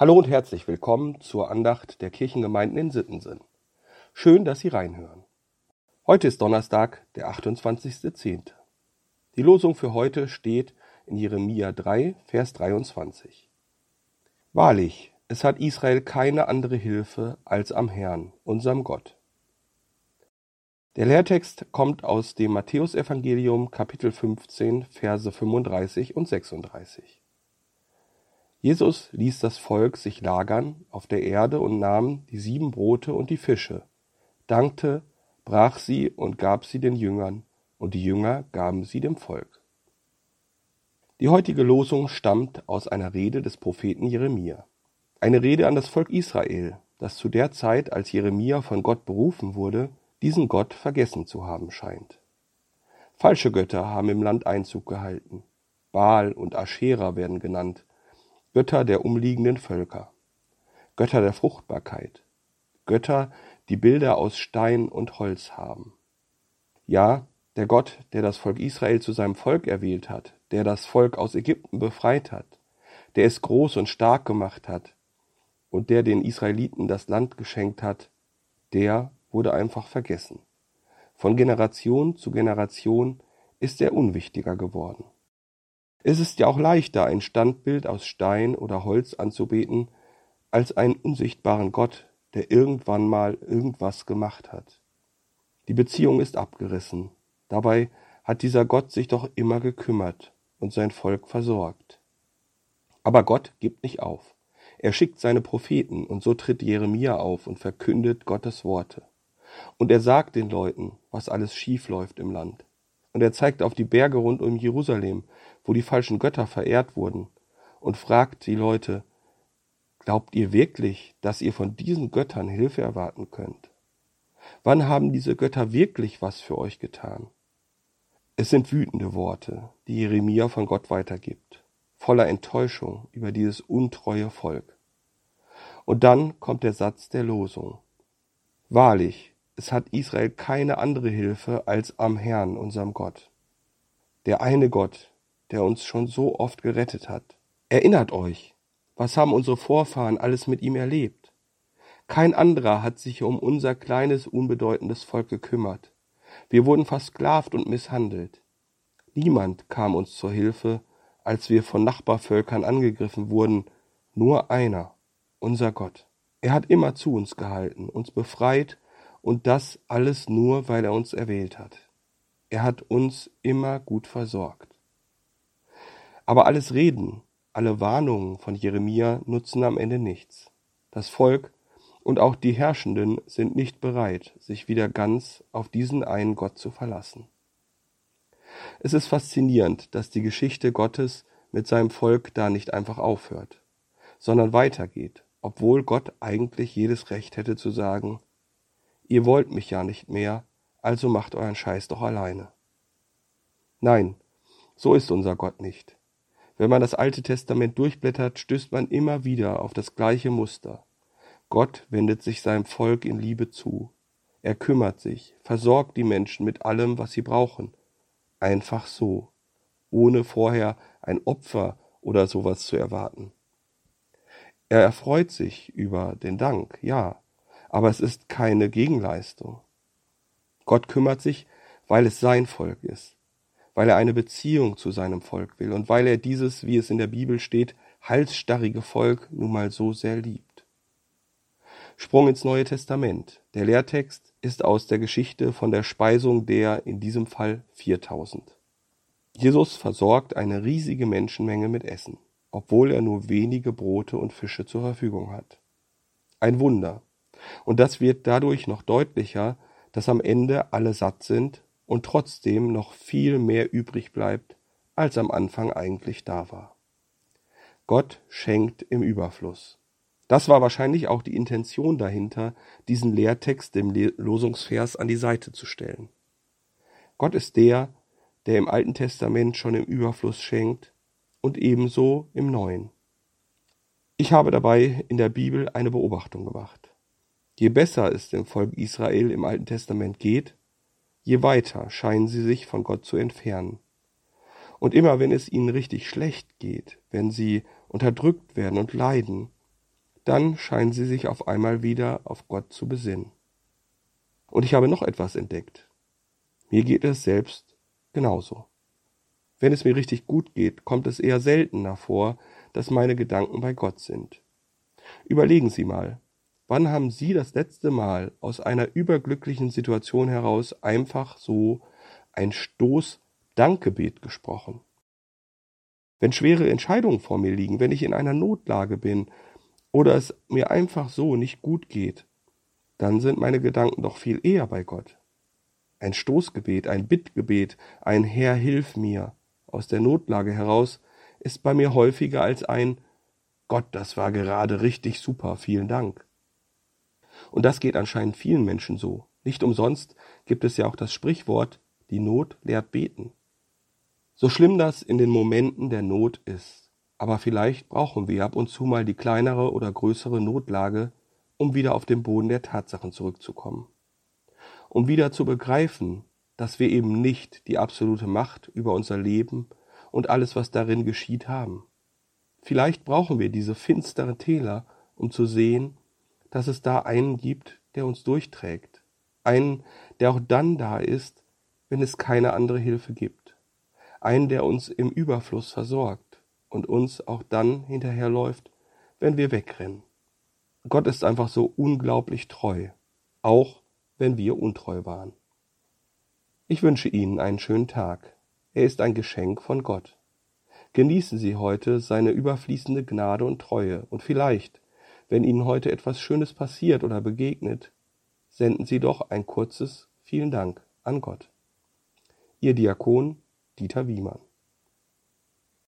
Hallo und herzlich willkommen zur Andacht der Kirchengemeinden in Sittensen. Schön, dass Sie reinhören. Heute ist Donnerstag, der 28.10. Die Losung für heute steht in Jeremia 3, Vers 23. Wahrlich, es hat Israel keine andere Hilfe als am Herrn, unserem Gott. Der Lehrtext kommt aus dem Matthäusevangelium Kapitel 15, Verse 35 und 36. Jesus ließ das Volk sich lagern auf der Erde und nahm die sieben Brote und die Fische, dankte, brach sie und gab sie den Jüngern, und die Jünger gaben sie dem Volk. Die heutige Losung stammt aus einer Rede des Propheten Jeremia. Eine Rede an das Volk Israel, das zu der Zeit, als Jeremia von Gott berufen wurde, diesen Gott vergessen zu haben scheint. Falsche Götter haben im Land Einzug gehalten. Baal und Aschera werden genannt, Götter der umliegenden Völker, Götter der Fruchtbarkeit, Götter, die Bilder aus Stein und Holz haben. Ja, der Gott, der das Volk Israel zu seinem Volk erwählt hat, der das Volk aus Ägypten befreit hat, der es groß und stark gemacht hat und der den Israeliten das Land geschenkt hat, der wurde einfach vergessen. Von Generation zu Generation ist er unwichtiger geworden. Es ist ja auch leichter, ein Standbild aus Stein oder Holz anzubeten, als einen unsichtbaren Gott, der irgendwann mal irgendwas gemacht hat. Die Beziehung ist abgerissen. Dabei hat dieser Gott sich doch immer gekümmert und sein Volk versorgt. Aber Gott gibt nicht auf. Er schickt seine Propheten und so tritt Jeremia auf und verkündet Gottes Worte. Und er sagt den Leuten, was alles schief läuft im Land. Und er zeigt auf die Berge rund um Jerusalem, wo die falschen Götter verehrt wurden, und fragt die Leute, glaubt ihr wirklich, dass ihr von diesen Göttern Hilfe erwarten könnt? Wann haben diese Götter wirklich was für euch getan? Es sind wütende Worte, die Jeremia von Gott weitergibt, voller Enttäuschung über dieses untreue Volk. Und dann kommt der Satz der Losung. Wahrlich, es hat Israel keine andere Hilfe als am Herrn, unserem Gott. Der eine Gott, der uns schon so oft gerettet hat. Erinnert euch, was haben unsere Vorfahren alles mit ihm erlebt? Kein anderer hat sich um unser kleines, unbedeutendes Volk gekümmert. Wir wurden versklavt und misshandelt. Niemand kam uns zur Hilfe, als wir von Nachbarvölkern angegriffen wurden, nur einer, unser Gott. Er hat immer zu uns gehalten, uns befreit und das alles nur, weil er uns erwählt hat. Er hat uns immer gut versorgt. Aber alles Reden, alle Warnungen von Jeremia nutzen am Ende nichts. Das Volk und auch die Herrschenden sind nicht bereit, sich wieder ganz auf diesen einen Gott zu verlassen. Es ist faszinierend, dass die Geschichte Gottes mit seinem Volk da nicht einfach aufhört, sondern weitergeht, obwohl Gott eigentlich jedes Recht hätte zu sagen, Ihr wollt mich ja nicht mehr, also macht euren Scheiß doch alleine. Nein, so ist unser Gott nicht. Wenn man das Alte Testament durchblättert, stößt man immer wieder auf das gleiche Muster. Gott wendet sich seinem Volk in Liebe zu. Er kümmert sich, versorgt die Menschen mit allem, was sie brauchen. Einfach so, ohne vorher ein Opfer oder sowas zu erwarten. Er erfreut sich über den Dank, ja, aber es ist keine Gegenleistung. Gott kümmert sich, weil es sein Volk ist, weil er eine Beziehung zu seinem Volk will und weil er dieses, wie es in der Bibel steht, halsstarrige Volk nun mal so sehr liebt. Sprung ins Neue Testament. Der Lehrtext ist aus der Geschichte von der Speisung der, in diesem Fall 4000. Jesus versorgt eine riesige Menschenmenge mit Essen, obwohl er nur wenige Brote und Fische zur Verfügung hat. Ein Wunder, und das wird dadurch noch deutlicher, dass am Ende alle satt sind und trotzdem noch viel mehr übrig bleibt, als am Anfang eigentlich da war. Gott schenkt im Überfluss. Das war wahrscheinlich auch die Intention dahinter, diesen Lehrtext dem Losungsvers an die Seite zu stellen. Gott ist der, der im Alten Testament schon im Überfluss schenkt und ebenso im Neuen. Ich habe dabei in der Bibel eine Beobachtung gemacht. Je besser es dem Volk Israel im Alten Testament geht, je weiter scheinen sie sich von Gott zu entfernen. Und immer wenn es ihnen richtig schlecht geht, wenn sie unterdrückt werden und leiden, dann scheinen sie sich auf einmal wieder auf Gott zu besinnen. Und ich habe noch etwas entdeckt. Mir geht es selbst genauso. Wenn es mir richtig gut geht, kommt es eher seltener vor, dass meine Gedanken bei Gott sind. Überlegen Sie mal, wann haben Sie das letzte Mal aus einer überglücklichen Situation heraus einfach so ein Stoß Dankgebet gesprochen? Wenn schwere Entscheidungen vor mir liegen, wenn ich in einer Notlage bin oder es mir einfach so nicht gut geht, dann sind meine Gedanken doch viel eher bei Gott. Ein Stoßgebet, ein Bittgebet, ein Herr, hilf mir aus der Notlage heraus ist bei mir häufiger als ein Gott, das war gerade richtig super, vielen Dank. Und das geht anscheinend vielen Menschen so. Nicht umsonst gibt es ja auch das Sprichwort, die Not lehrt beten. So schlimm das in den Momenten der Not ist, aber vielleicht brauchen wir ab und zu mal die kleinere oder größere Notlage, um wieder auf den Boden der Tatsachen zurückzukommen. Um wieder zu begreifen, dass wir eben nicht die absolute Macht über unser Leben und alles, was darin geschieht, haben. Vielleicht brauchen wir diese finsteren Täler, um zu sehen, dass es da einen gibt, der uns durchträgt, einen, der auch dann da ist, wenn es keine andere Hilfe gibt, einen, der uns im Überfluss versorgt und uns auch dann hinterherläuft, wenn wir wegrennen. Gott ist einfach so unglaublich treu, auch wenn wir untreu waren. Ich wünsche Ihnen einen schönen Tag. Er ist ein Geschenk von Gott. Genießen Sie heute seine überfließende Gnade und Treue und vielleicht, wenn Ihnen heute etwas Schönes passiert oder begegnet, senden Sie doch ein kurzes Vielen Dank an Gott. Ihr Diakon Dieter Wiemann